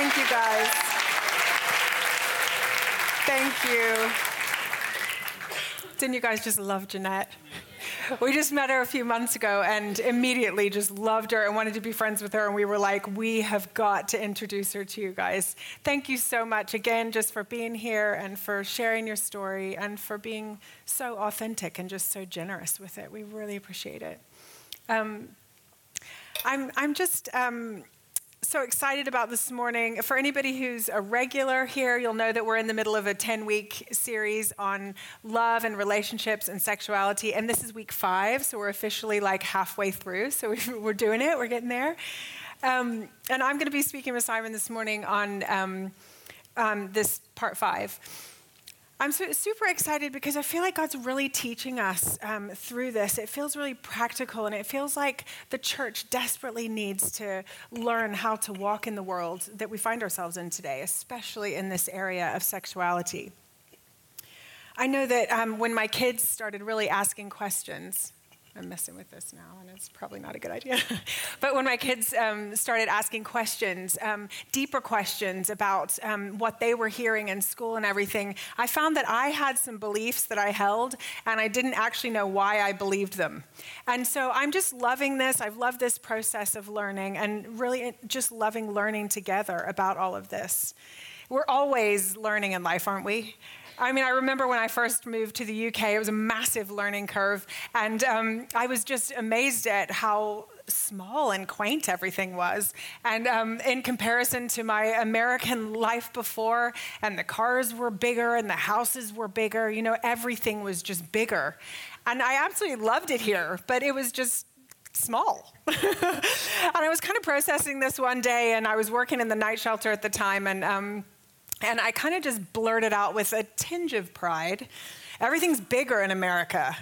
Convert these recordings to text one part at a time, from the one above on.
Thank you, guys. Thank you. Didn't you guys just love Jeanette? We just met her a few months ago and immediately just loved her and wanted to be friends with her. And we were like, we have got to introduce her to you guys. Thank you so much again, just for being here and for sharing your story and for being so authentic and just so generous with it. We really appreciate it. Um, I'm, I'm just. Um, so excited about this morning. For anybody who's a regular here, you'll know that we're in the middle of a 10 week series on love and relationships and sexuality. And this is week five, so we're officially like halfway through. So we're doing it, we're getting there. Um, and I'm going to be speaking with Simon this morning on um, um, this part five. I'm super excited because I feel like God's really teaching us um, through this. It feels really practical, and it feels like the church desperately needs to learn how to walk in the world that we find ourselves in today, especially in this area of sexuality. I know that um, when my kids started really asking questions, I'm messing with this now, and it's probably not a good idea. but when my kids um, started asking questions, um, deeper questions about um, what they were hearing in school and everything, I found that I had some beliefs that I held, and I didn't actually know why I believed them. And so I'm just loving this. I've loved this process of learning, and really just loving learning together about all of this. We're always learning in life, aren't we? I mean, I remember when I first moved to the UK, it was a massive learning curve. And um, I was just amazed at how small and quaint everything was. And um, in comparison to my American life before, and the cars were bigger and the houses were bigger, you know, everything was just bigger. And I absolutely loved it here, but it was just small. and I was kind of processing this one day, and I was working in the night shelter at the time, and um, and I kind of just blurted out with a tinge of pride everything's bigger in America.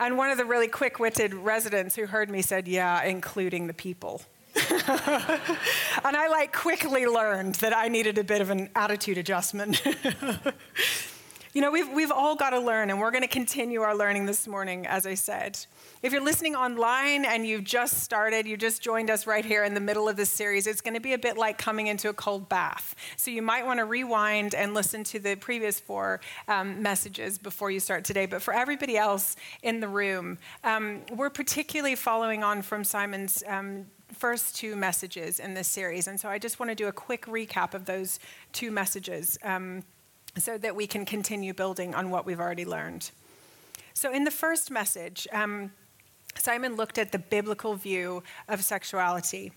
And one of the really quick witted residents who heard me said, Yeah, including the people. and I like quickly learned that I needed a bit of an attitude adjustment. you know, we've, we've all got to learn, and we're going to continue our learning this morning, as I said. If you're listening online and you've just started, you just joined us right here in the middle of this series, it's going to be a bit like coming into a cold bath. So you might want to rewind and listen to the previous four um, messages before you start today. But for everybody else in the room, um, we're particularly following on from Simon's. Um, first two messages in this series. And so I just want to do a quick recap of those two messages um, so that we can continue building on what we've already learned. So, in the first message, um, Simon looked at the biblical view of sexuality.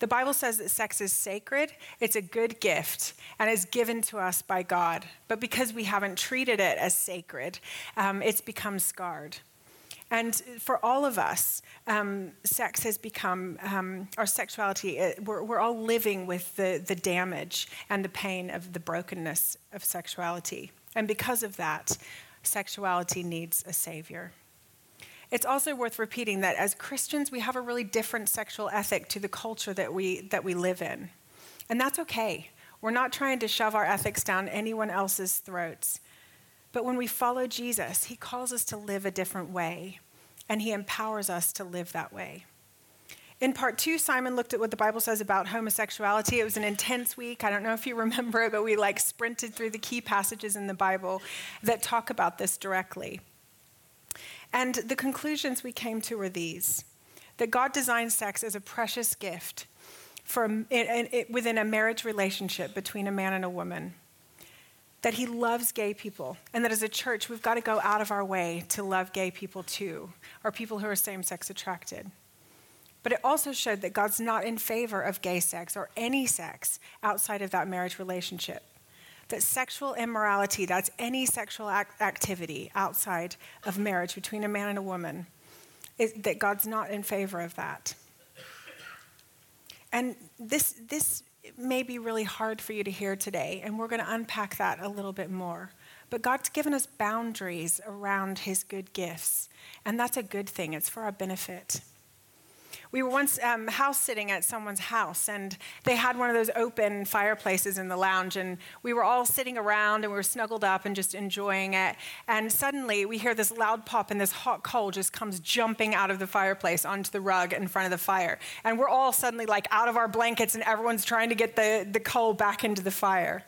The Bible says that sex is sacred, it's a good gift, and is given to us by God. But because we haven't treated it as sacred, um, it's become scarred. And for all of us, um, sex has become, um, our sexuality, it, we're, we're all living with the, the damage and the pain of the brokenness of sexuality. And because of that, sexuality needs a savior. It's also worth repeating that as Christians, we have a really different sexual ethic to the culture that we, that we live in. And that's okay. We're not trying to shove our ethics down anyone else's throats. But when we follow Jesus, he calls us to live a different way, and he empowers us to live that way. In part two, Simon looked at what the Bible says about homosexuality. It was an intense week. I don't know if you remember it, but we like sprinted through the key passages in the Bible that talk about this directly. And the conclusions we came to were these that God designed sex as a precious gift for, in, in, within a marriage relationship between a man and a woman. That he loves gay people, and that as a church, we've got to go out of our way to love gay people too, or people who are same sex attracted. But it also showed that God's not in favor of gay sex or any sex outside of that marriage relationship that sexual immorality, that's any sexual act- activity outside of marriage between a man and a woman, is, that God's not in favor of that. And this, this may be really hard for you to hear today, and we're going to unpack that a little bit more. But God's given us boundaries around his good gifts, and that's a good thing. It's for our benefit. We were once um, house sitting at someone's house, and they had one of those open fireplaces in the lounge, and we were all sitting around and we were snuggled up and just enjoying it. And suddenly we hear this loud pop, and this hot coal just comes jumping out of the fireplace onto the rug in front of the fire. And we're all suddenly like out of our blankets, and everyone's trying to get the, the coal back into the fire.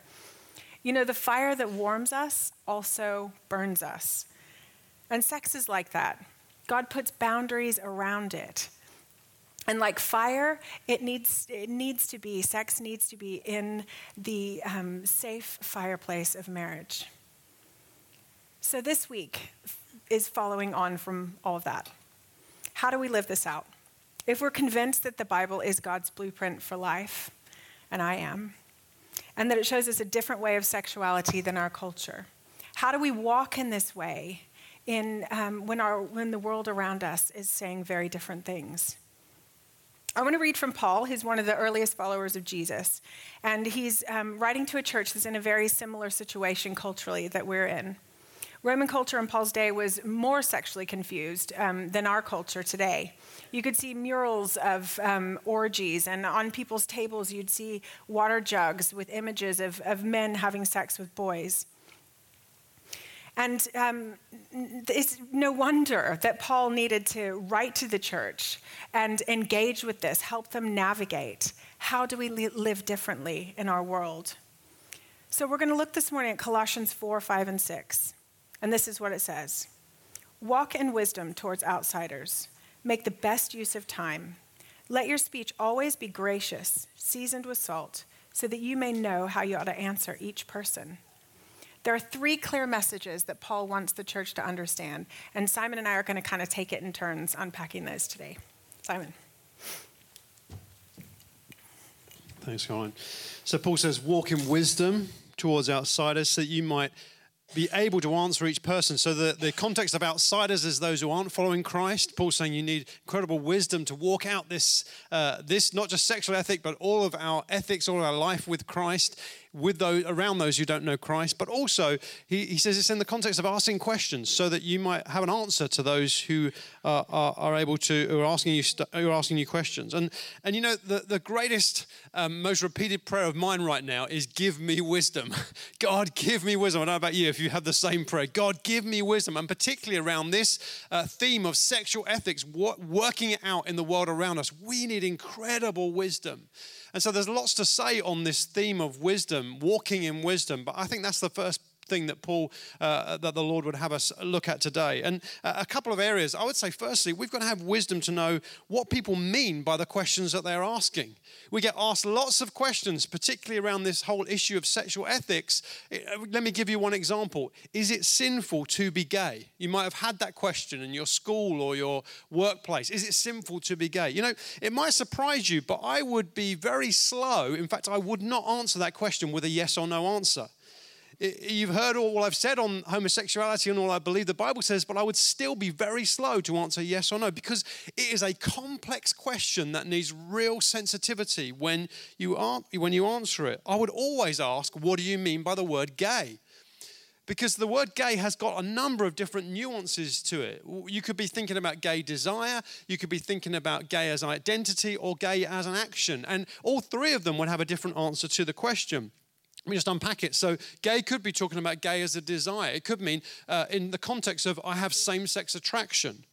You know, the fire that warms us also burns us. And sex is like that. God puts boundaries around it. And like fire, it needs, it needs to be, sex needs to be in the um, safe fireplace of marriage. So this week is following on from all of that. How do we live this out? If we're convinced that the Bible is God's blueprint for life, and I am, and that it shows us a different way of sexuality than our culture. How do we walk in this way in, um, when, our, when the world around us is saying very different things? I want to read from Paul, He's one of the earliest followers of Jesus. And he's um, writing to a church that's in a very similar situation culturally that we're in. Roman culture in Paul's day was more sexually confused um, than our culture today. You could see murals of um, orgies, and on people's tables, you'd see water jugs with images of, of men having sex with boys. And um, it's no wonder that Paul needed to write to the church and engage with this, help them navigate. How do we live differently in our world? So we're going to look this morning at Colossians 4, 5, and 6. And this is what it says Walk in wisdom towards outsiders, make the best use of time. Let your speech always be gracious, seasoned with salt, so that you may know how you ought to answer each person. There are three clear messages that Paul wants the church to understand, and Simon and I are going to kind of take it in turns unpacking those today. Simon. Thanks, Colin. So Paul says, walk in wisdom towards outsiders so that you might be able to answer each person. So the, the context of outsiders is those who aren't following Christ. Paul's saying you need incredible wisdom to walk out this, uh, this not just sexual ethic, but all of our ethics, all of our life with Christ with those around those who don't know Christ, but also he, he says it's in the context of asking questions so that you might have an answer to those who uh, are, are, able to who are asking you who are asking you questions. And and you know the the greatest um, most repeated prayer of mine right now is give me wisdom. God, give me wisdom. I don't know about you if you have the same prayer. God, give me wisdom, and particularly around this uh, theme of sexual ethics, working it out in the world around us, we need incredible wisdom. And so there's lots to say on this theme of wisdom, walking in wisdom. But I think that's the first thing that Paul, uh, that the Lord would have us look at today. And uh, a couple of areas. I would say, firstly, we've got to have wisdom to know what people mean by the questions that they're asking. We get asked lots of questions, particularly around this whole issue of sexual ethics. Uh, let me give you one example. Is it sinful to be gay? You might have had that question in your school or your workplace. Is it sinful to be gay? You know, it might surprise you, but I would be very slow. In fact, I would not answer that question with a yes or no answer. You've heard all I've said on homosexuality and all I believe the Bible says, but I would still be very slow to answer yes or no because it is a complex question that needs real sensitivity when you, are, when you answer it. I would always ask, What do you mean by the word gay? because the word gay has got a number of different nuances to it. You could be thinking about gay desire, you could be thinking about gay as identity, or gay as an action. And all three of them would have a different answer to the question. Let me just unpack it. So, gay could be talking about gay as a desire. It could mean, uh, in the context of, I have same sex attraction.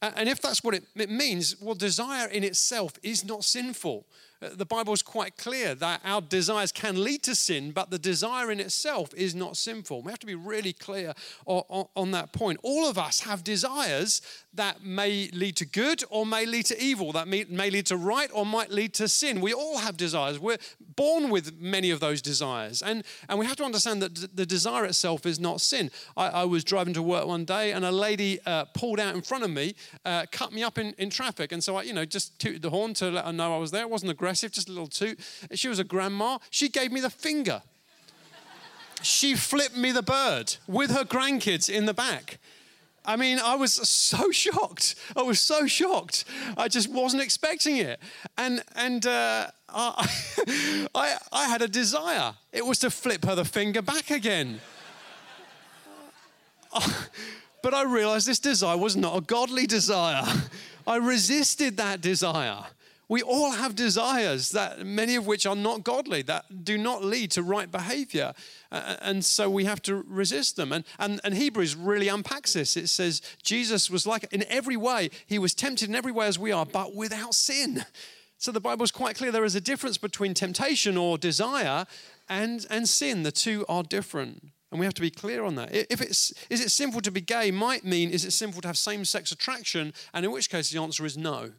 And if that's what it, it means, well, desire in itself is not sinful. Uh, the Bible is quite clear that our desires can lead to sin, but the desire in itself is not sinful. We have to be really clear on, on, on that point. All of us have desires that may lead to good or may lead to evil, that may, may lead to right or might lead to sin. We all have desires. We're born with many of those desires. And, and we have to understand that the desire itself is not sin. I, I was driving to work one day and a lady uh, pulled out in front of me, uh, cut me up in, in traffic. And so I, you know, just tooted the horn to let her know I was there. It wasn't aggressive, just a little toot. She was a grandma. She gave me the finger. she flipped me the bird with her grandkids in the back. I mean, I was so shocked. I was so shocked. I just wasn't expecting it. And, and uh, I, I, I had a desire. It was to flip her the finger back again. but I realized this desire was not a godly desire. I resisted that desire. We all have desires that many of which are not godly, that do not lead to right behavior. And so we have to resist them. And, and, and Hebrews really unpacks this. It says Jesus was like, in every way, he was tempted in every way as we are, but without sin. So the Bible is quite clear there is a difference between temptation or desire and, and sin. The two are different. And we have to be clear on that. If it's, is it sinful to be gay might mean, is it sinful to have same sex attraction? And in which case the answer is no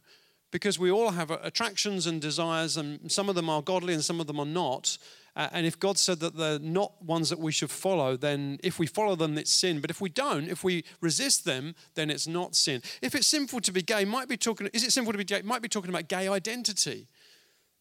because we all have attractions and desires, and some of them are godly and some of them are not. Uh, and if God said that they're not ones that we should follow, then if we follow them, it's sin. But if we don't, if we resist them, then it's not sin. If it's sinful to be gay, might be talking. Is it sinful to be gay? Might be talking about gay identity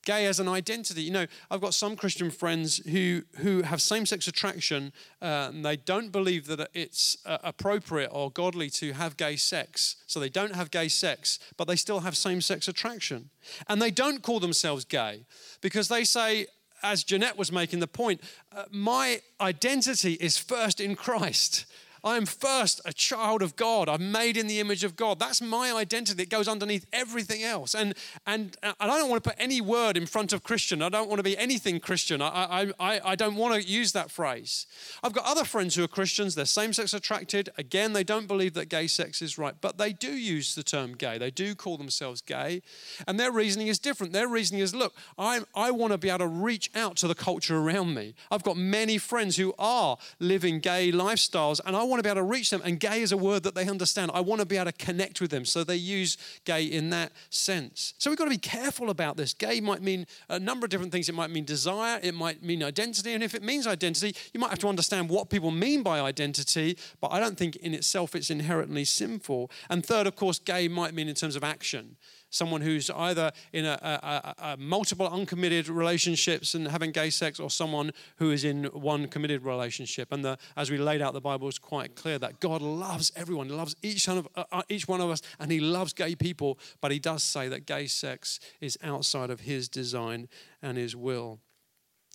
gay as an identity. You know, I've got some Christian friends who who have same-sex attraction, uh, and they don't believe that it's uh, appropriate or godly to have gay sex. So they don't have gay sex, but they still have same-sex attraction, and they don't call themselves gay because they say. As Jeanette was making the point, uh, my identity is first in Christ. I am first a child of God. I'm made in the image of God. That's my identity It goes underneath everything else. And, and, uh, and I don't want to put any word in front of Christian. I don't want to be anything Christian. I, I, I don't want to use that phrase. I've got other friends who are Christians. They're same sex attracted. Again, they don't believe that gay sex is right, but they do use the term gay. They do call themselves gay. And their reasoning is different. Their reasoning is look, I, I want to be able to reach out to the culture around me. I've got many friends who are living gay lifestyles, and I want to be able to reach them. And gay is a word that they understand. I want to be able to connect with them. So they use gay in that sense. So we've got to be careful about this. Gay might mean a number of different things. It might mean desire, it might mean identity. And if it means identity, you might have to understand what people mean by identity. But I don't think in itself it's inherently sinful. And third, of course, gay might mean in terms of action someone who's either in a, a, a, multiple uncommitted relationships and having gay sex, or someone who is in one committed relationship. And the, as we laid out, the Bible is quite clear that God loves everyone, loves each one, of, uh, uh, each one of us, and He loves gay people. But He does say that gay sex is outside of His design and His will.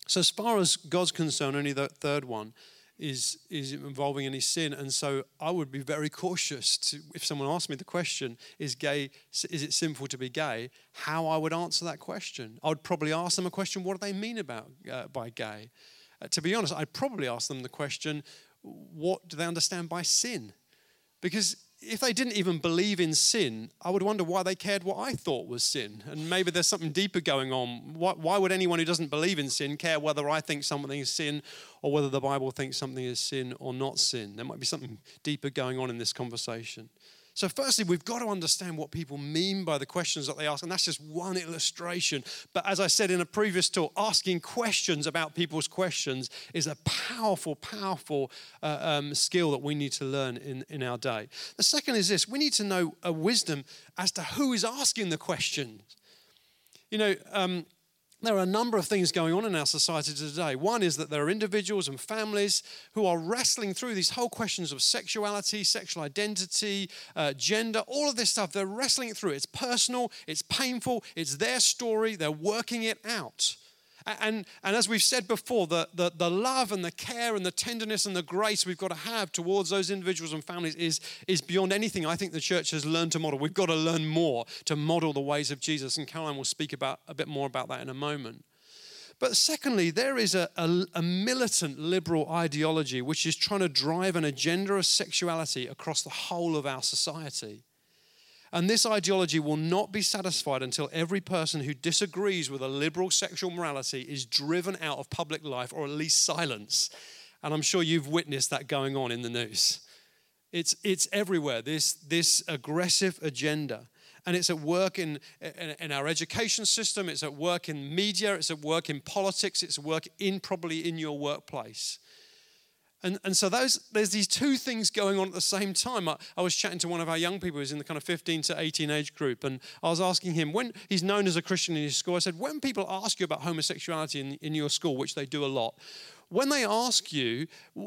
So, as far as God's concerned, only the third one is, is involving any sin. And so I would be very cautious to, if someone asked me the question, is gay, is it sinful to be gay? How I would answer that question. I would probably ask them a question, what do they mean about uh, by gay? Uh, to be honest, I'd probably ask them the question, what do they understand by sin? Because if they didn't even believe in sin, I would wonder why they cared what I thought was sin. And maybe there's something deeper going on. Why, why, would anyone who doesn't believe in sin care whether I think something is sin or whether the Bible thinks something is sin or not sin? There might be something deeper going on in this conversation. So, firstly, we've got to understand what people mean by the questions that they ask, and that's just one illustration. But as I said in a previous talk, asking questions about people's questions is a powerful, powerful uh, um, skill that we need to learn in, in our day. The second is this we need to know a wisdom as to who is asking the questions. You know, um, there are a number of things going on in our society today. One is that there are individuals and families who are wrestling through these whole questions of sexuality, sexual identity, uh, gender, all of this stuff. They're wrestling it through. It's personal, it's painful, it's their story, they're working it out. And, and as we've said before, the, the, the love and the care and the tenderness and the grace we've got to have towards those individuals and families is, is beyond anything I think the church has learned to model. We've got to learn more to model the ways of Jesus. And Caroline will speak about a bit more about that in a moment. But secondly, there is a, a, a, militant liberal ideology which is trying to drive an agenda of sexuality across the whole of our society. And this ideology will not be satisfied until every person who disagrees with a liberal sexual morality is driven out of public life or at least silence. And I'm sure you've witnessed that going on in the news. It's, it's everywhere, this, this aggressive agenda. And it's at work in, in, in, our education system, it's at work in media, it's at work in politics, it's at work in probably in your workplace. And, and so those, there's these two things going on at the same time. I, I, was chatting to one of our young people who's in the kind of 15 to 18 age group, and I was asking him, when he's known as a Christian in his school, I said, when people ask you about homosexuality in, in your school, which they do a lot, when they ask you,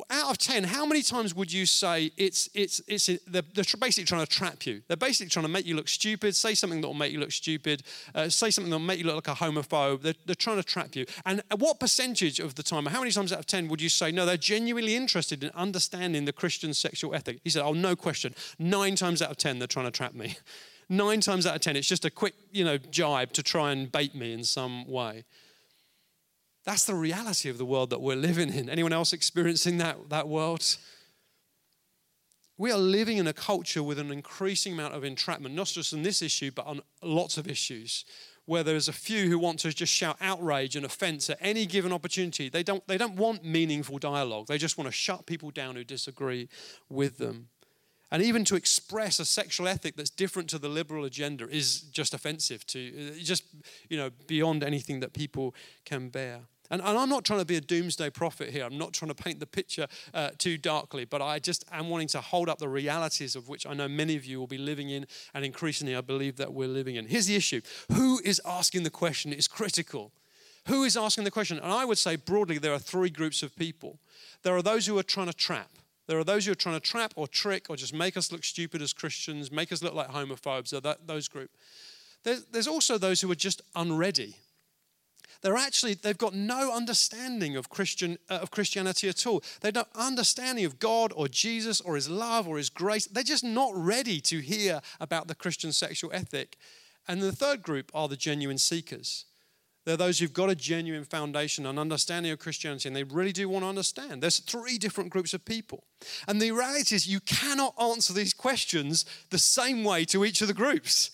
out of 10, how many times would you say it's, it's, it's, they're, they're basically trying to trap you? They're basically trying to make you look stupid, say something that will make you look stupid, uh, say something that will make you look like a homophobe. They're, they're trying to trap you. And what percentage of the time, how many times out of 10 would you say, no, they're genuinely interested in understanding the Christian sexual ethic? He said, oh, no question. Nine times out of 10, they're trying to trap me. Nine times out of ten, it's just a quick, you know, jibe to try and bait me in some way. That's the reality of the world that we're living in. Anyone else experiencing that, that world? We are living in a culture with an increasing amount of entrapment, not just on this issue, but on lots of issues, where there's a few who want to just shout outrage and offense at any given opportunity. They don't, they don't want meaningful dialogue, they just want to shut people down who disagree with them. And even to express a sexual ethic that's different to the liberal agenda is just offensive to, just, you know, beyond anything that people can bear. And, and, I'm not trying to be a doomsday prophet here. I'm not trying to paint the picture uh, too darkly, but I just am wanting to hold up the realities of which I know many of you will be living in, and increasingly I believe that we're living in. Here's the issue who is asking the question is critical. Who is asking the question? And I would say broadly, there are three groups of people. There are those who are trying to trap. There are those who are trying to trap or trick or just make us look stupid as Christians, make us look like homophobes. They're that, those group. There's, there's also those who are just unready they're actually, they've got no understanding of, Christian, uh, of Christianity at all. They've no understanding of God or Jesus or his love or his grace. They're just not ready to hear about the Christian sexual ethic. And the third group are the genuine seekers. They're those who've got a genuine foundation and understanding of Christianity and they really do want to understand. There's three different groups of people. And the reality is, you cannot answer these questions the same way to each of the groups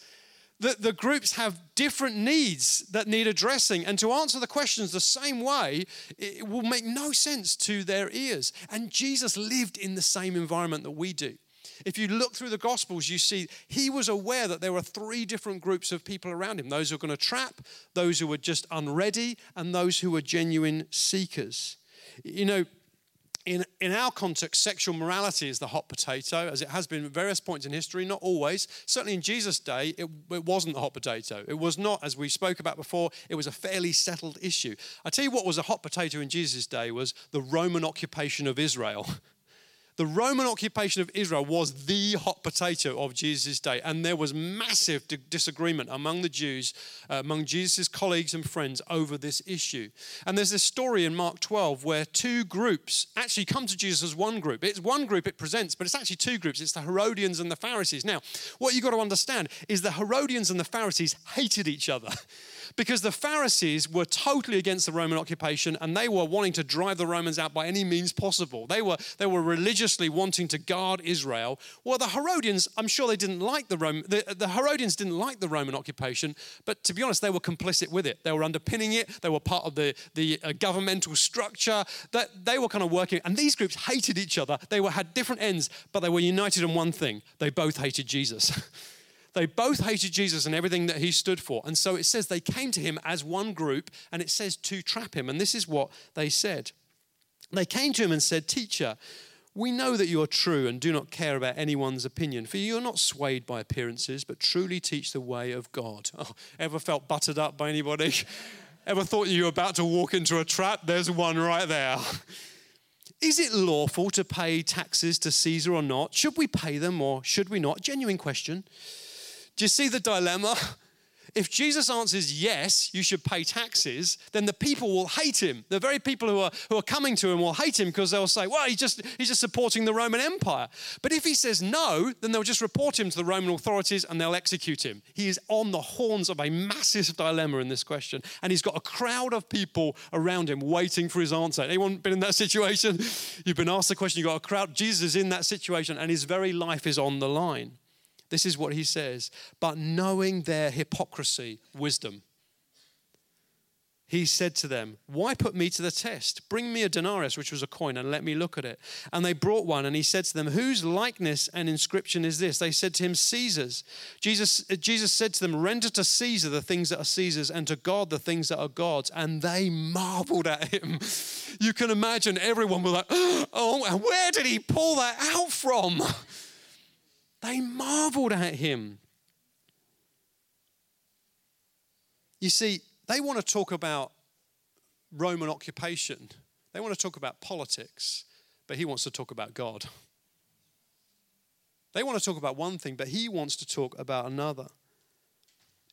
the, the groups have different needs that need addressing. And to answer the questions the same way, it will make no sense to their ears. And Jesus lived in the same environment that we do. If you look through the Gospels, you see he was aware that there were three different groups of people around him those who were going to trap, those who were just unready, and those who were genuine seekers. You know, in, in our context, sexual morality is the hot potato, as it has been at various points in history, not always. Certainly in Jesus' day, it, it wasn't the hot potato. It was not, as we spoke about before, it was a fairly settled issue. I tell you what was a hot potato in Jesus' day was the Roman occupation of Israel. The Roman occupation of Israel was the hot potato of Jesus' day, and there was massive disagreement among the Jews, uh, among Jesus' colleagues and friends over this issue. And there's this story in Mark 12 where two groups actually come to Jesus as one group. It's one group it presents, but it's actually two groups. It's the Herodians and the Pharisees. Now, what you've got to understand is the Herodians and the Pharisees hated each other. because the Pharisees were totally against the Roman occupation and they were wanting to drive the Romans out by any means possible. They were, they were religiously wanting to guard Israel. Well, the Herodians, I'm sure they didn't like the Roman, the, the Herodians didn't like the Roman occupation, but to be honest, they were complicit with it. They were underpinning it. They were part of the, the uh, governmental structure. That they were kind of working, and these groups hated each other. They were, had different ends, but they were united in one thing. They both hated Jesus. They both hated Jesus and everything that he stood for. And so it says they came to him as one group, and it says to trap him. And this is what they said. They came to him and said, Teacher, we know that you are true and do not care about anyone's opinion, for you are not swayed by appearances, but truly teach the way of God. Oh, ever felt buttered up by anybody? ever thought you were about to walk into a trap? There's one right there. Is it lawful to pay taxes to Caesar or not? Should we pay them or should we not? Genuine question. Do you see the dilemma? If Jesus answers yes, you should pay taxes, then the people will hate him. The very people who are, who are coming to him will hate him because they'll say, well, he's just, he's just supporting the Roman Empire. But if he says no, then they'll just report him to the Roman authorities and they'll execute him. He is on the horns of a massive dilemma in this question. And he's got a crowd of people around him waiting for his answer. Anyone been in that situation? You've been asked the question, you've got a crowd. Jesus is in that situation and his very life is on the line. This is what he says. But knowing their hypocrisy, wisdom. He said to them, Why put me to the test? Bring me a denarius, which was a coin, and let me look at it. And they brought one, and he said to them, Whose likeness and inscription is this? They said to him, Caesar's. Jesus, Jesus said to them, Render to Caesar the things that are Caesar's, and to God the things that are God's. And they marveled at him. You can imagine everyone was like, Oh, where did he pull that out from? They marveled at him. You see, they want to talk about Roman occupation, they want to talk about politics, but he wants to talk about God. They want to talk about one thing, but he wants to talk about another.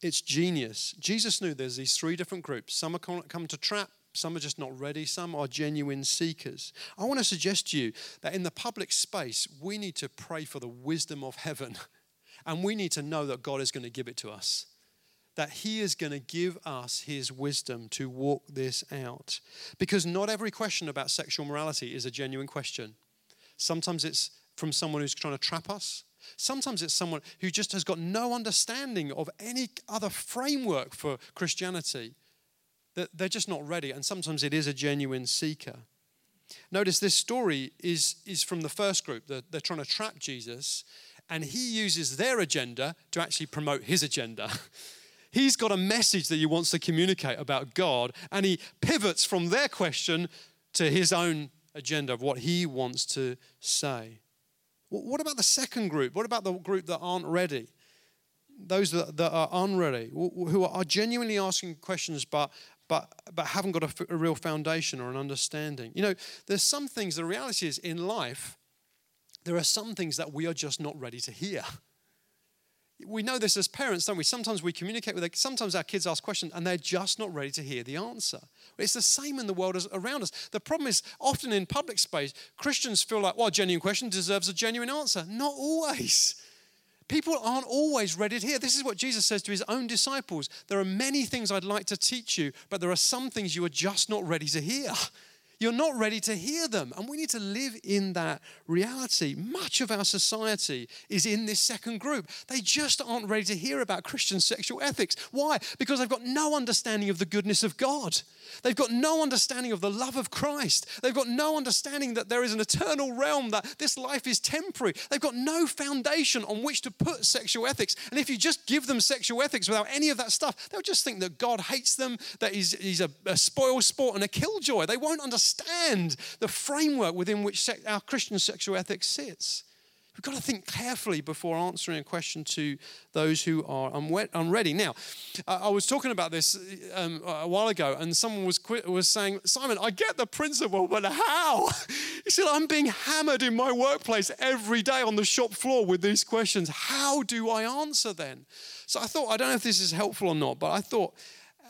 It's genius. Jesus knew there's these three different groups. Some are come to trap, some are just not ready. Some are genuine seekers. I want to suggest to you that in the public space, we need to pray for the wisdom of heaven And we need to know that God is going to give it to us, that He is going to give us His wisdom to walk this out. Because not every question about sexual morality is a genuine question. Sometimes it's from someone who's trying to trap us. Sometimes it's someone who just has got no understanding of any other framework for Christianity. They're just not ready. And sometimes it is a genuine seeker. Notice this story is, is from the first group. They're, they're trying to trap Jesus, and he uses their agenda to actually promote his agenda. He's got a message that he wants to communicate about God, and he pivots from their question to his own agenda of what he wants to say. What about the second group? What about the group that aren't ready? Those that are unready, who are genuinely asking questions but but, but haven't got a, real foundation or an understanding. You know, there's some things, the reality is in life, there are some things that we are just not ready to hear. We know this as parents, don't we? Sometimes we communicate with, sometimes our kids ask questions and they're just not ready to hear the answer. It's the same in the world as, around us. The problem is often in public space, Christians feel like, well, a genuine question deserves a genuine answer. Not always. People aren't always ready to hear. This is what Jesus says to his own disciples. There are many things I'd like to teach you, but there are some things you are just not ready to hear. You're not ready to hear them. And we need to live in that reality. Much of our society is in this second group. They just aren't ready to hear about Christian sexual ethics. Why? Because they've got no understanding of the goodness of God. They've got no understanding of the love of Christ. They've got no understanding that there is an eternal realm, that this life is temporary. They've got no foundation on which to put sexual ethics. And if you just give them sexual ethics without any of that stuff, they'll just think that God hates them, that he's, he's a, a spoil sport and a killjoy. They won't understand the framework within which our Christian sexual ethics sits. We've got to think carefully before answering a question to those who are unready. Now, I was talking about this um, a while ago, and someone was, was saying, Simon, I get the principle, but how? He said, I'm being hammered in my workplace every day on the shop floor with these questions. How do I answer then? So I thought, I don't know if this is helpful or not, but I thought,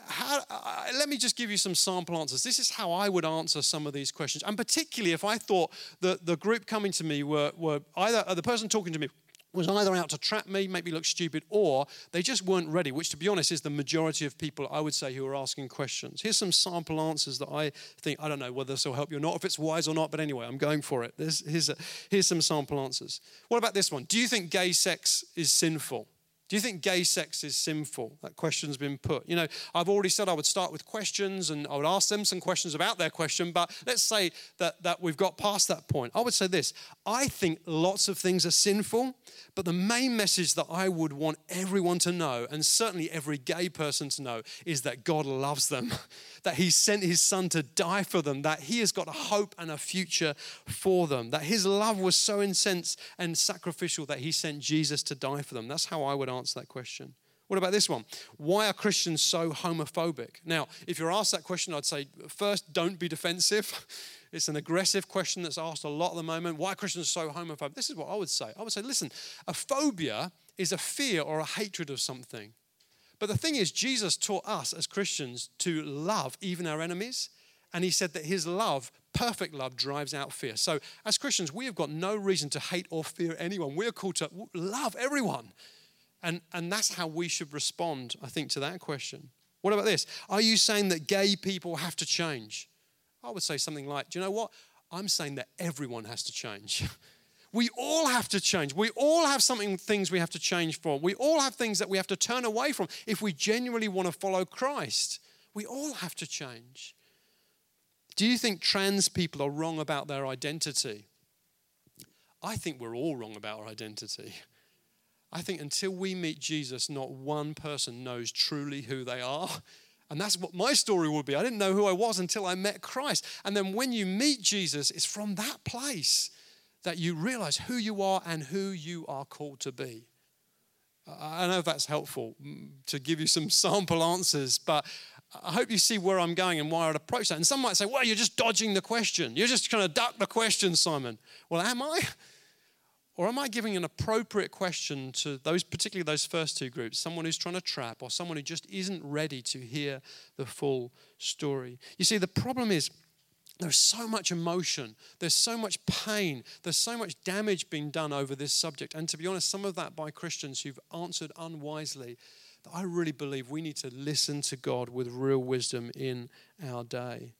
how, uh, let me just give you some sample answers. This is how I would answer some of these questions. And particularly if I thought that the group coming to me were, were either, uh, the person talking to me was either out to trap me, make me look stupid, or they just weren't ready, which to be honest is the majority of people I would say who are asking questions. Here's some sample answers that I think, I don't know whether this will help you or not, if it's wise or not, but anyway, I'm going for it. here's, a, here's some sample answers. What about this one? Do you think gay sex is sinful? Do you think gay sex is sinful? That question's been put. You know, I've already said I would start with questions and I would ask them some questions about their question, but let's say that, that we've got past that point. I would say this I think lots of things are sinful, but the main message that I would want everyone to know, and certainly every gay person to know, is that God loves them, that He sent His Son to die for them, that He has got a hope and a future for them, that His love was so intense and sacrificial that He sent Jesus to die for them. That's how I would answer that question. What about this one? Why are Christians so homophobic? Now, if you're asked that question, I'd say first, don't be defensive. It's an aggressive question that's asked a lot at the moment. Why are Christians so homophobic? This is what I would say. I would say, listen, a phobia is a fear or a hatred of something. But the thing is, Jesus taught us as Christians to love even our enemies. And he said that his love, perfect love, drives out fear. So as Christians, we have got no reason to hate or fear anyone. We're called to love everyone. And, and that's how we should respond, I think, to that question. What about this? Are you saying that gay people have to change? I would say something like, Do you know what? I'm saying that everyone has to change. we all have to change. We all have something, things we have to change from. We all have things that we have to turn away from if we genuinely want to follow Christ. We all have to change. Do you think trans people are wrong about their identity? I think we're all wrong about our identity. I think until we meet Jesus, not one person knows truly who they are. And that's what my story would be. I didn't know who I was until I met Christ. And then when you meet Jesus, it's from that place that you realize who you are and who you are called to be. I know that's helpful mm, to give you some sample answers, but I hope you see where I'm going and why I'd approach that. And some might say, well, you're just dodging the question. You're just trying to duck the question, Simon. Well, am I? Or am I giving an appropriate question to those, particularly those first two groups, someone who's trying to trap or someone who just isn't ready to hear the full story? You see, the problem is there's so much emotion, there's so much pain, there's so much damage being done over this subject. And to be honest, some of that by Christians who've answered unwisely. I really believe we need to listen to God with real wisdom in our day.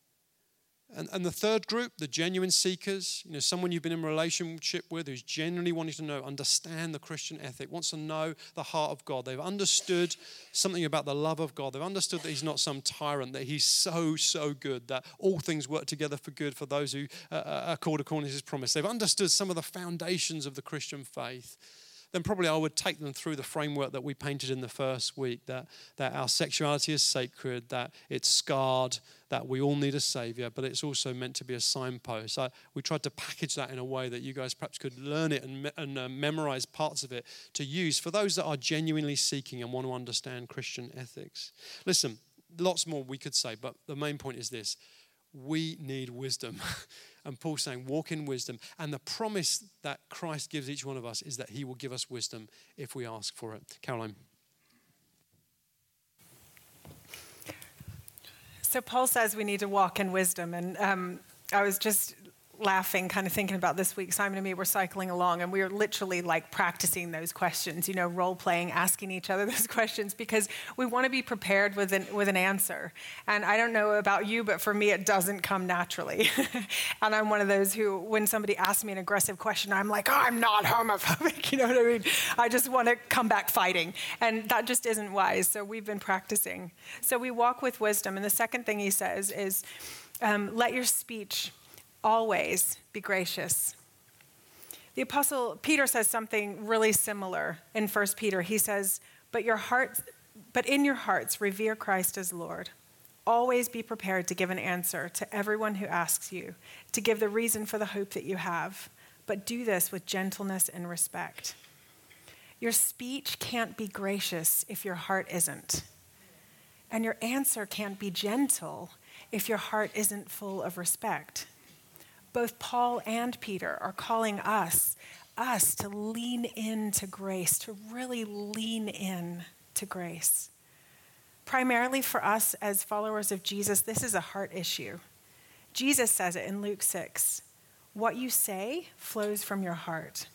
And, and the third group, the genuine seekers, you know, someone you've been in relationship with who's genuinely wanting to know, understand the Christian ethic, wants to know the heart of God. They've understood something about the love of God. They've understood that He's not some tyrant, that He's so, so good, that all things work together for good for those who uh, uh are called according to His promise. They've understood some of the foundations of the Christian faith then probably I would take them through the framework that we painted in the first week that, that our sexuality is sacred, that it's scarred, that we all need a savior, but it's also meant to be a signpost. I, we tried to package that in a way that you guys perhaps could learn it and, and uh, memorize parts of it to use for those that are genuinely seeking and want to understand Christian ethics. Listen, lots more we could say, but the main point is this we need wisdom. And Paul's saying, walk in wisdom. And the promise that Christ gives each one of us is that he will give us wisdom if we ask for it. Caroline. So Paul says we need to walk in wisdom. And um, I was just laughing, kind of thinking about this week. Simon and me were cycling along, and we were literally like practicing those questions, you know, role playing, asking each other those questions because we want to be prepared with an, with an answer. And I don't know about you, but for me, it doesn't come naturally. and I'm one of those who, when somebody asks me an aggressive question, I'm like, oh, I'm not homophobic. You know what I mean? I just want to come back fighting. And that just isn't wise. So we've been practicing. So we walk with wisdom. And the second thing he says is, um, let your speech always be gracious. The apostle Peter says something really similar in 1 Peter. He says, "But your but in your hearts revere Christ as Lord. Always be prepared to give an answer to everyone who asks you, to give the reason for the hope that you have, but do this with gentleness and respect." Your speech can't be gracious if your heart isn't. And your answer can't be gentle if your heart isn't full of respect both Paul and Peter are calling us, us to lean into grace, to really lean in to grace. Primarily for us as followers of Jesus, this is a heart issue. Jesus says it in Luke 6 What you say flows from your heart.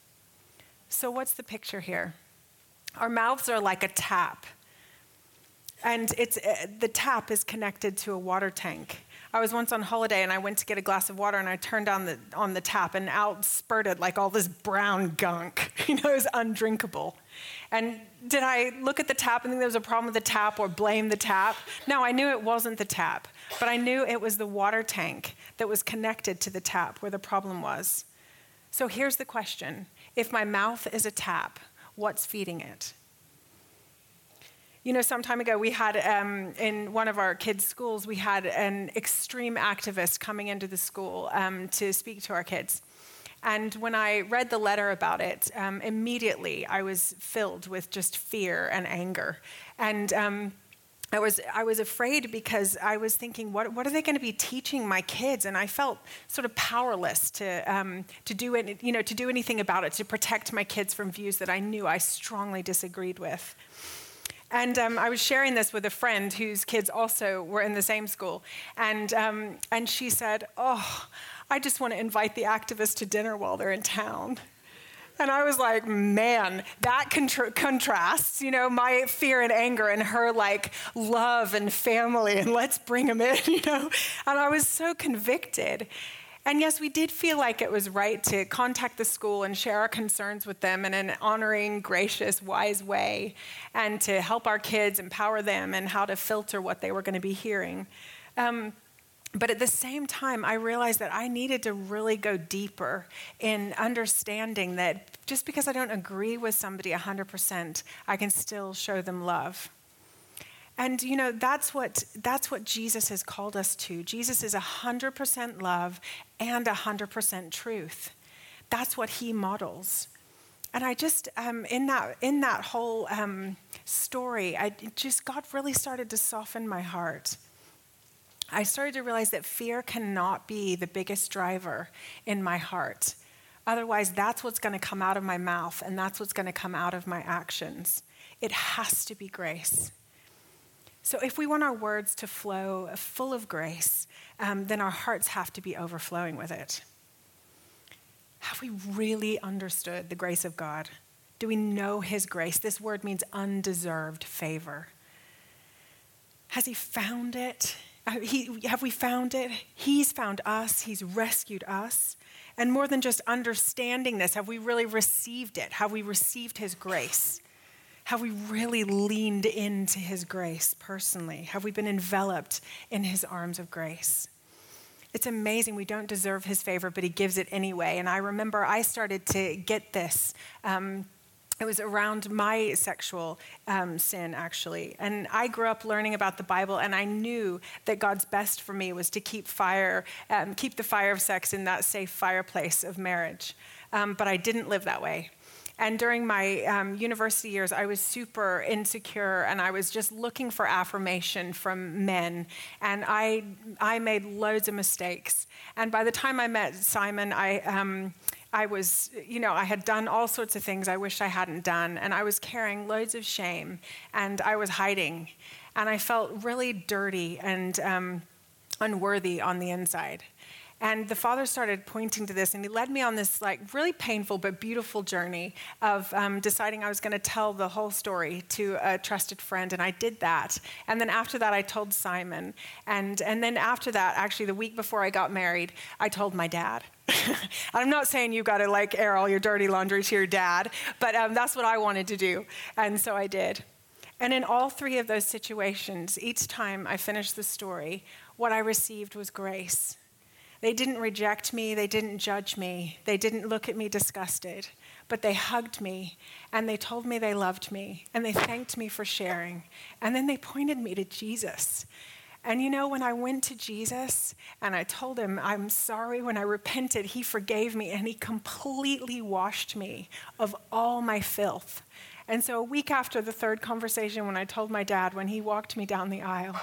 So, what's the picture here? Our mouths are like a tap, and it's, uh, the tap is connected to a water tank. I was once on holiday and I went to get a glass of water and I turned on the, on the tap and out spurted like all this brown gunk. You know, it was undrinkable. And did I look at the tap and think there was a problem with the tap or blame the tap? No, I knew it wasn't the tap, but I knew it was the water tank that was connected to the tap where the problem was. So here's the question If my mouth is a tap, what's feeding it? You know, some time ago, we had um, in one of our kids' schools, we had an extreme activist coming into the school um, to speak to our kids. And when I read the letter about it, um, immediately I was filled with just fear and anger. And um, I was, I was afraid because I was thinking, what, what are they going to be teaching my kids? And I felt sort of powerless to, um, to, do any, you know, to do anything about it, to protect my kids from views that I knew I strongly disagreed with. And um, I was sharing this with a friend whose kids also were in the same school. And, um, and she said, Oh, I just want to invite the activists to dinner while they're in town. And I was like, man, that contra- contrasts, you know, my fear and anger and her like love and family and let's bring them in, you know. And I was so convicted. And yes, we did feel like it was right to contact the school and share our concerns with them in an honoring, gracious, wise way, and to help our kids, empower them, and how to filter what they were going to be hearing. Um, but at the same time, I realized that I needed to really go deeper in understanding that just because I don't agree with somebody 100%, I can still show them love. And you know, that's what that's what Jesus has called us to. Jesus is 100% love and 100% truth. That's what he models. And I just um, in that in that whole um, story, I just God really started to soften my heart. I started to realize that fear cannot be the biggest driver in my heart. Otherwise, that's what's going to come out of my mouth, and that's what's going to come out of my actions. It has to be grace. So, if we want our words to flow full of grace, um, then our hearts have to be overflowing with it. Have we really understood the grace of God? Do we know His grace? This word means undeserved favor. Has He found it? Uh, have we found it? He's found us, He's rescued us. And more than just understanding this, have we really received it? Have we received His grace? Have we really leaned into His grace personally? Have we been enveloped in His arms of grace? It's amazing. We don't deserve His favor, but He gives it anyway. And I remember I started to get this. Um, it was around my sexual um, sin, actually. And I grew up learning about the Bible, and I knew that God's best for me was to keep fire, um, keep the fire of sex in that safe fireplace of marriage. Um, but I didn't live that way. And during my um, university years, I was super insecure and I was just looking for affirmation from men. And I, I made loads of mistakes. And by the time I met Simon, I, um, I was, you know, I had done all sorts of things I wish I hadn't done. And I was carrying loads of shame and I was hiding. And I felt really dirty and um, unworthy on the inside. And the father started pointing to this, and he led me on this like really painful but beautiful journey of um, deciding I was going to tell the whole story to a trusted friend, and I did that. And then after that, I told Simon, and and then after that, actually, the week before I got married, I told my dad. I'm not saying you got to like air all your dirty laundry to your dad, but um, that's what I wanted to do, and so I did. And in all three of those situations, each time I finished the story, what I received was grace. They didn't reject me, they didn't judge me, they didn't look at me disgusted, but they hugged me and they told me they loved me and they thanked me for sharing. And then they pointed me to Jesus. And you know, when I went to Jesus and I told him, I'm sorry, when I repented, he forgave me and he completely washed me of all my filth. And so, a week after the third conversation, when I told my dad, when he walked me down the aisle,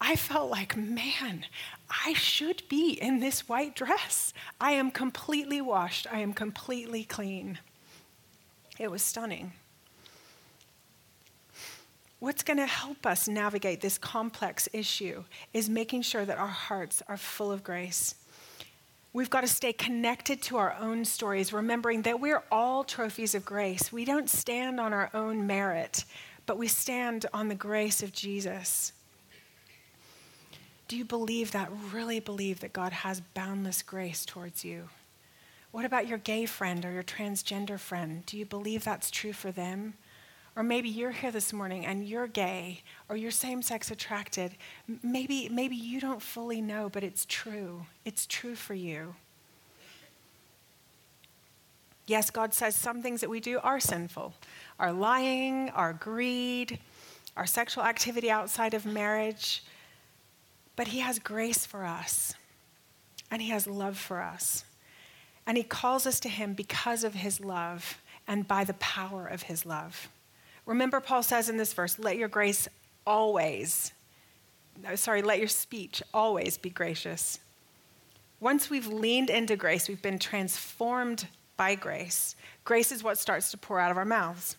I felt like, man, I should be in this white dress. I am completely washed. I am completely clean. It was stunning. What's going to help us navigate this complex issue is making sure that our hearts are full of grace. We've got to stay connected to our own stories, remembering that we're all trophies of grace. We don't stand on our own merit, but we stand on the grace of Jesus. Do you believe that, really believe that God has boundless grace towards you? What about your gay friend or your transgender friend? Do you believe that's true for them? Or maybe you're here this morning and you're gay or you're same sex attracted. Maybe, maybe you don't fully know, but it's true. It's true for you. Yes, God says some things that we do are sinful our lying, our greed, our sexual activity outside of marriage, but He has grace for us, and He has love for us. And He calls us to Him because of His love and by the power of His love. Remember, Paul says in this verse, let your grace always, sorry, let your speech always be gracious. Once we've leaned into grace, we've been transformed by grace. Grace is what starts to pour out of our mouths.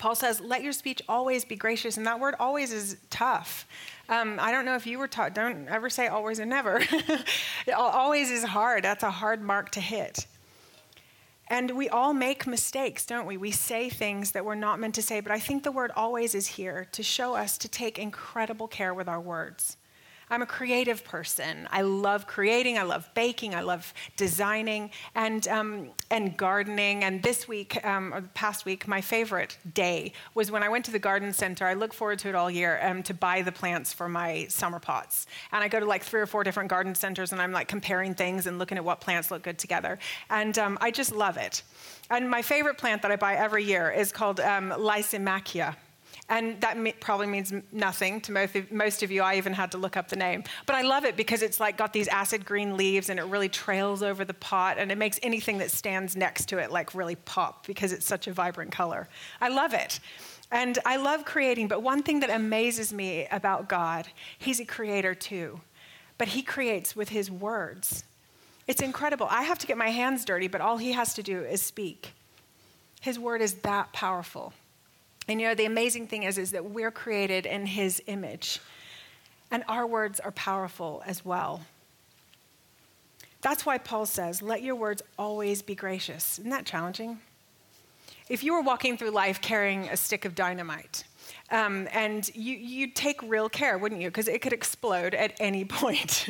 Paul says, let your speech always be gracious. And that word always is tough. Um, I don't know if you were taught, don't ever say always and never. always is hard. That's a hard mark to hit. And we all make mistakes, don't we? We say things that we're not meant to say, but I think the word always is here to show us to take incredible care with our words. I'm a creative person. I love creating. I love baking. I love designing and um, and gardening. And this week, um, or the past week, my favorite day was when I went to the garden center. I look forward to it all year um, to buy the plants for my summer pots. And I go to like three or four different garden centers, and I'm like comparing things and looking at what plants look good together. And um, I just love it. And my favorite plant that I buy every year is called um, Lysimachia. And that probably means nothing to most of, most of you. I even had to look up the name. But I love it because it's like got these acid green leaves and it really trails over the pot and it makes anything that stands next to it like really pop because it's such a vibrant color. I love it. And I love creating, but one thing that amazes me about God, He's a creator too, but He creates with His words. It's incredible. I have to get my hands dirty, but all He has to do is speak. His word is that powerful. And you know, the amazing thing is, is that we're created in his image. And our words are powerful as well. That's why Paul says, let your words always be gracious. Isn't that challenging? If you were walking through life carrying a stick of dynamite, um, and you, you'd take real care, wouldn't you? Because it could explode at any point.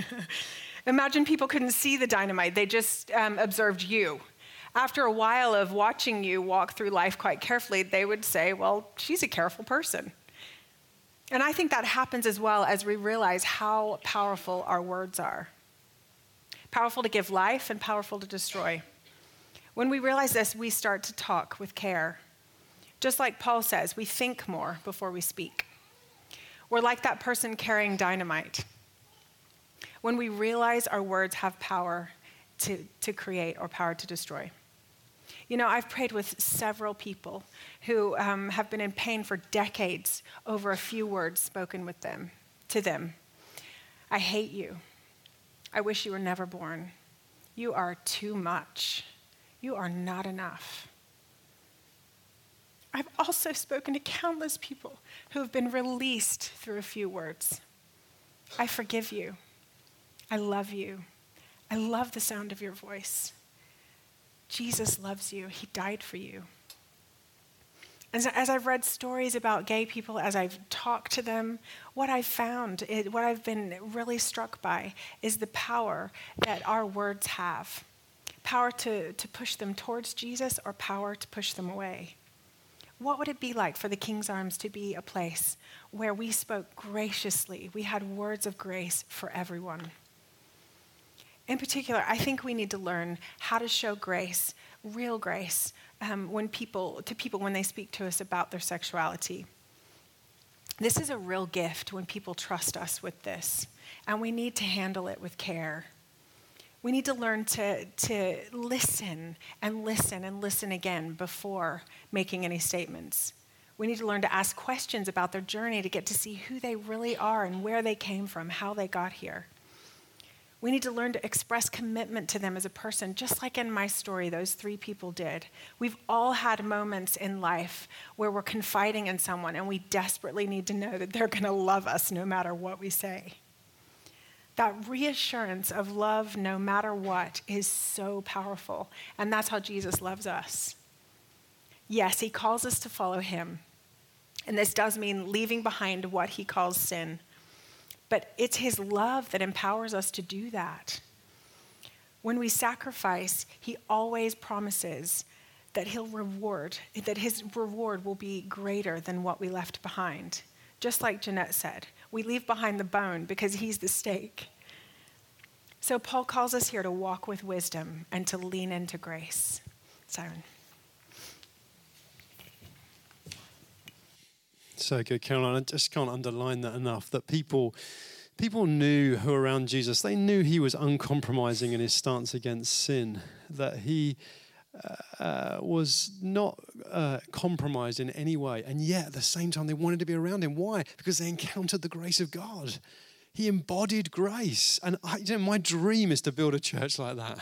Imagine people couldn't see the dynamite, they just um, observed you. After a while of watching you walk through life quite carefully, they would say, Well, she's a careful person. And I think that happens as well as we realize how powerful our words are powerful to give life and powerful to destroy. When we realize this, we start to talk with care. Just like Paul says, we think more before we speak. We're like that person carrying dynamite. When we realize our words have power to, to create or power to destroy. You know, I've prayed with several people who um, have been in pain for decades over a few words spoken with them, to them. I hate you. I wish you were never born. You are too much. You are not enough. I've also spoken to countless people who have been released through a few words. I forgive you. I love you. I love the sound of your voice. Jesus loves you, He died for you. As, as I've read stories about gay people, as I've talked to them, what I've found, what I've been really struck by, is the power that our words have power to, to push them towards Jesus or power to push them away. What would it be like for the King's Arms to be a place where we spoke graciously? We had words of grace for everyone. In particular, I think we need to learn how to show grace, real grace, um, when people, to people when they speak to us about their sexuality. This is a real gift when people trust us with this, and we need to handle it with care. We need to learn to, to listen and listen and listen again before making any statements. We need to learn to ask questions about their journey to get to see who they really are and where they came from, how they got here. We need to learn to express commitment to them as a person, just like in my story, those three people did. We've all had moments in life where we're confiding in someone and we desperately need to know that they're going to love us no matter what we say. That reassurance of love no matter what is so powerful, and that's how Jesus loves us. Yes, he calls us to follow him, and this does mean leaving behind what he calls sin but it's His love that empowers us to do that. When we sacrifice, He always promises that He'll reward, that His reward will be greater than what we left behind. Just like Jeanette said, we leave behind the bone because He's the steak. So Paul calls us here to walk with wisdom and to lean into grace. Simon. So good, Caroline. I just can't underline that enough. That people, people knew who were around Jesus. They knew he was uncompromising in his stance against sin. That he uh, uh, was not uh, compromised in any way, and yet at the same time they wanted to be around him. Why? Because they encountered the grace of God. He embodied grace, and I, you know, my dream is to build a church like that.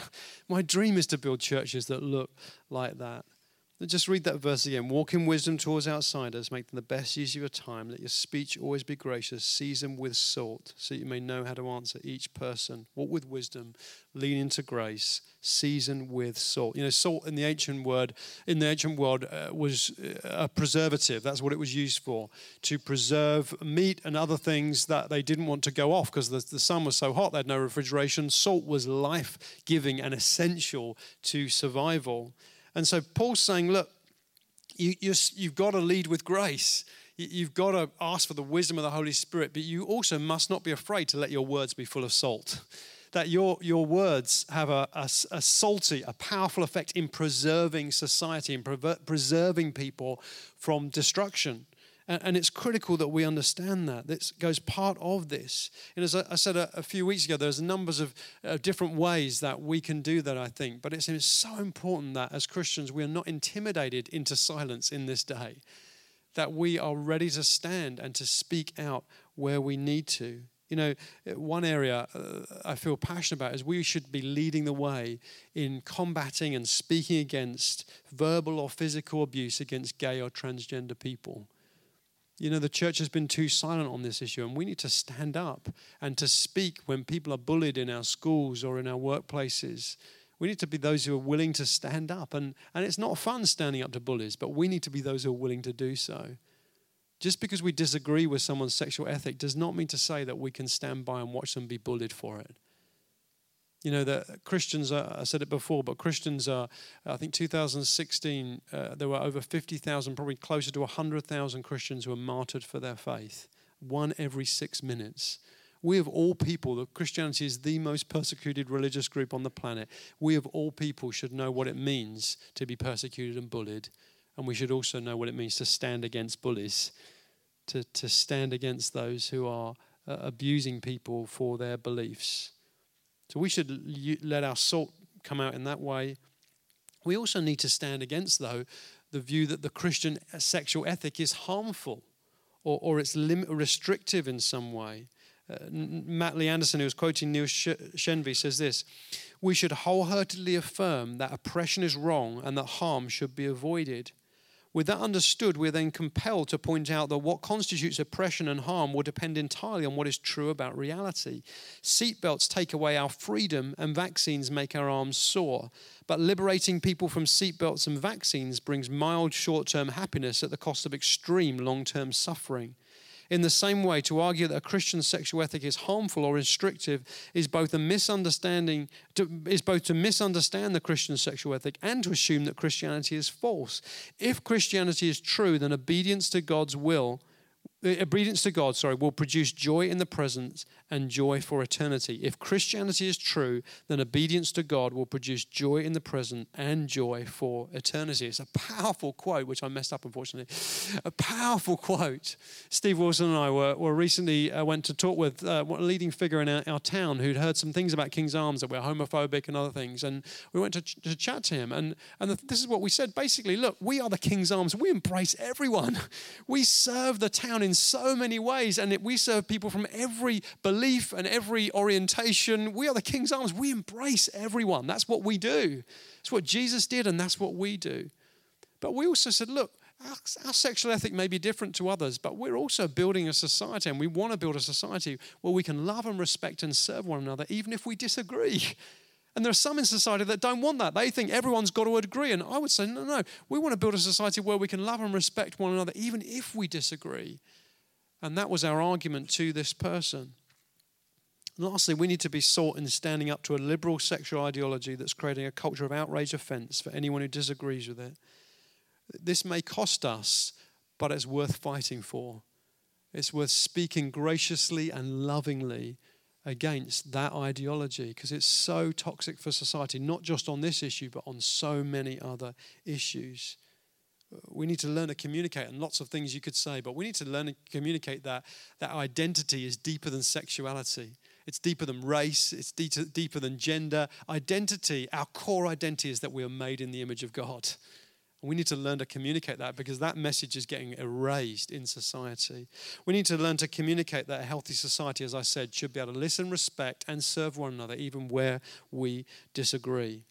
My dream is to build churches that look like that. Just read that verse again. Walk in wisdom towards outsiders, make them the best use of your time. Let your speech always be gracious, season with salt, so you may know how to answer each person. Walk with wisdom, lean into grace, season with salt. You know, salt in the ancient word, in the ancient world, uh, was uh, a preservative. That's what it was used for, to preserve meat and other things that they didn't want to go off because the, the sun was so hot. They had no refrigeration. Salt was life giving and essential to survival. And so Paul's saying, look, you, you've got to lead with grace. You've got to ask for the wisdom of the Holy Spirit, but you also must not be afraid to let your words be full of salt. That your, your words have a, a, a salty, a powerful effect in preserving society and preserving people from destruction. And, and it's critical that we understand that. This goes part of this. And as I, I said a, a, few weeks ago, there's numbers of uh, different ways that we can do that, I think. But it's, so important that as Christians, we are not intimidated into silence in this day, that we are ready to stand and to speak out where we need to. You know, one area uh, I feel passionate about is we should be leading the way in combating and speaking against verbal or physical abuse against gay or transgender people. You know, the church has been too silent on this issue, and we need to stand up and to speak when people are bullied in our schools or in our workplaces. We need to be those who are willing to stand up. And, and it's not fun standing up to bullies, but we need to be those who are willing to do so. Just because we disagree with someone's sexual ethic does not mean to say that we can stand by and watch them be bullied for it. You know, that Christians, are, I said it before, but Christians are, I think 2016, uh, there were over 50,000, probably closer to 100,000 Christians who were martyred for their faith, one every six minutes. We of all people, that Christianity is the most persecuted religious group on the planet. We of all people should know what it means to be persecuted and bullied. And we should also know what it means to stand against bullies, to, to stand against those who are uh, abusing people for their beliefs. So we should let our salt come out in that way. We also need to stand against, though, the view that the Christian sexual ethic is harmful or, or it's lim- restrictive in some way. Uh, Matt Lee Anderson, who was quoting Neil Shenvi, says this We should wholeheartedly affirm that oppression is wrong and that harm should be avoided. With that understood, we're then compelled to point out that what constitutes oppression and harm will depend entirely on what is true about reality. Seatbelts take away our freedom, and vaccines make our arms sore. But liberating people from seatbelts and vaccines brings mild short term happiness at the cost of extreme long term suffering. In the same way, to argue that a Christian sexual ethic is harmful or restrictive is both a misunderstanding, to, is both to misunderstand the Christian sexual ethic and to assume that Christianity is false. If Christianity is true, then obedience to God's will obedience to God, sorry, will produce joy in the present and joy for eternity. If Christianity is true, then obedience to God will produce joy in the present and joy for eternity. It's a powerful quote, which I messed up, unfortunately. A powerful quote. Steve Wilson and I were, were recently uh, went to talk with uh, a leading figure in our, our, town who'd heard some things about King's Arms that were homophobic and other things, and we went to, ch- to chat to him. And and the, this is what we said: basically, look, we are the King's Arms. We embrace everyone. We serve the town in so many ways, and we serve people from every belief and every orientation. We are the King's Arms. We embrace everyone. That's what we do. It's what Jesus did, and that's what we do. But we also said, look, our, our, sexual ethic may be different to others, but we're also building a society, and we want to build a society where we can love and respect and serve one another, even if we disagree. And there are some in society that don't want that. They think everyone's got to agree. And I would say, no, no. We want to build a society where we can love and respect one another, even if we disagree. And that was our argument to this person. And lastly, we need to be sought in standing up to a liberal sexual ideology that's creating a culture of outrage offense for anyone who disagrees with it. This may cost us, but it's worth fighting for. It's worth speaking graciously and lovingly against that ideology because it's so toxic for society, not just on this issue, but on so many other issues we need to learn to communicate and lots of things you could say but we need to learn to communicate that that identity is deeper than sexuality it's deeper than race it's deeper, deeper than gender identity our core identity is that we are made in the image of god we need to learn to communicate that because that message is getting erased in society. We need to learn to communicate that a healthy society, as I said, should be able to listen, respect, and serve one another, even where we disagree.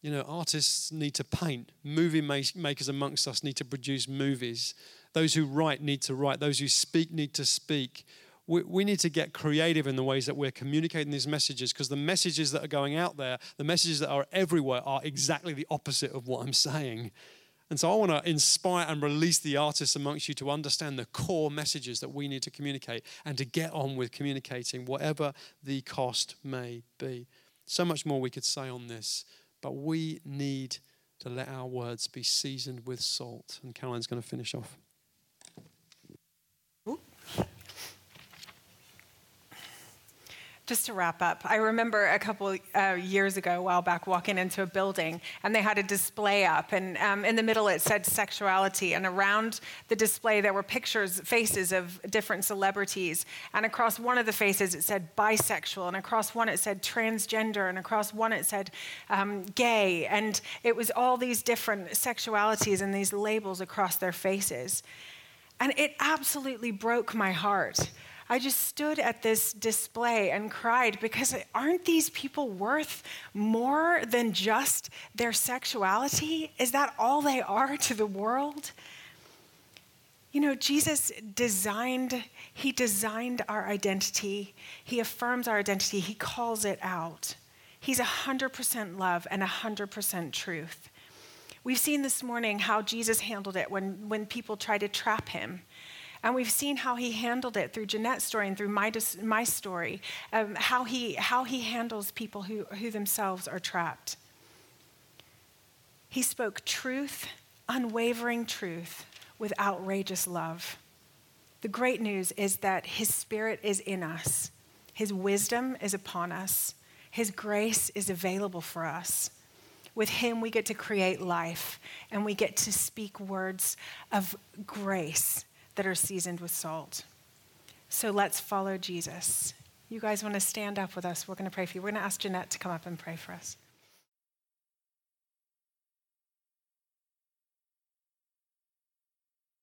You know, artists need to paint. Movie makers amongst us need to produce movies. Those who write need to write. Those who speak need to speak. We, we need to get creative in the ways that we're communicating these messages because the messages that are going out there, the messages that are everywhere, are exactly the opposite of what I'm saying. And so I want to inspire and release the artists amongst you to understand the core messages that we need to communicate and to get on with communicating, whatever the cost may be. So much more we could say on this. But we need to let our words be seasoned with salt. And Caroline's going to finish off. Just to wrap up, I remember a couple uh, years ago, a while back, walking into a building and they had a display up. And um, in the middle it said sexuality. And around the display there were pictures, faces of different celebrities. And across one of the faces it said bisexual. And across one it said transgender. And across one it said um, gay. And it was all these different sexualities and these labels across their faces. And it absolutely broke my heart I just stood at this display and cried because aren't these people worth more than just their sexuality? Is that all they are to the world? You know, Jesus designed, he designed our identity. He affirms our identity. He calls it out. He's 100% love and 100% truth. We've seen this morning how Jesus handled it when, when people try to trap him. And we've seen how he handled it through Jeanette's story and through my, my story, um, how, he, how he handles people who, who themselves are trapped. He spoke truth, unwavering truth, with outrageous love. The great news is that his spirit is in us, his wisdom is upon us, his grace is available for us. With him, we get to create life and we get to speak words of grace that are seasoned with salt. So let's follow Jesus. You guys want to stand up with us? We're going to pray for you. We're going to ask Jeanette to come up and pray for us.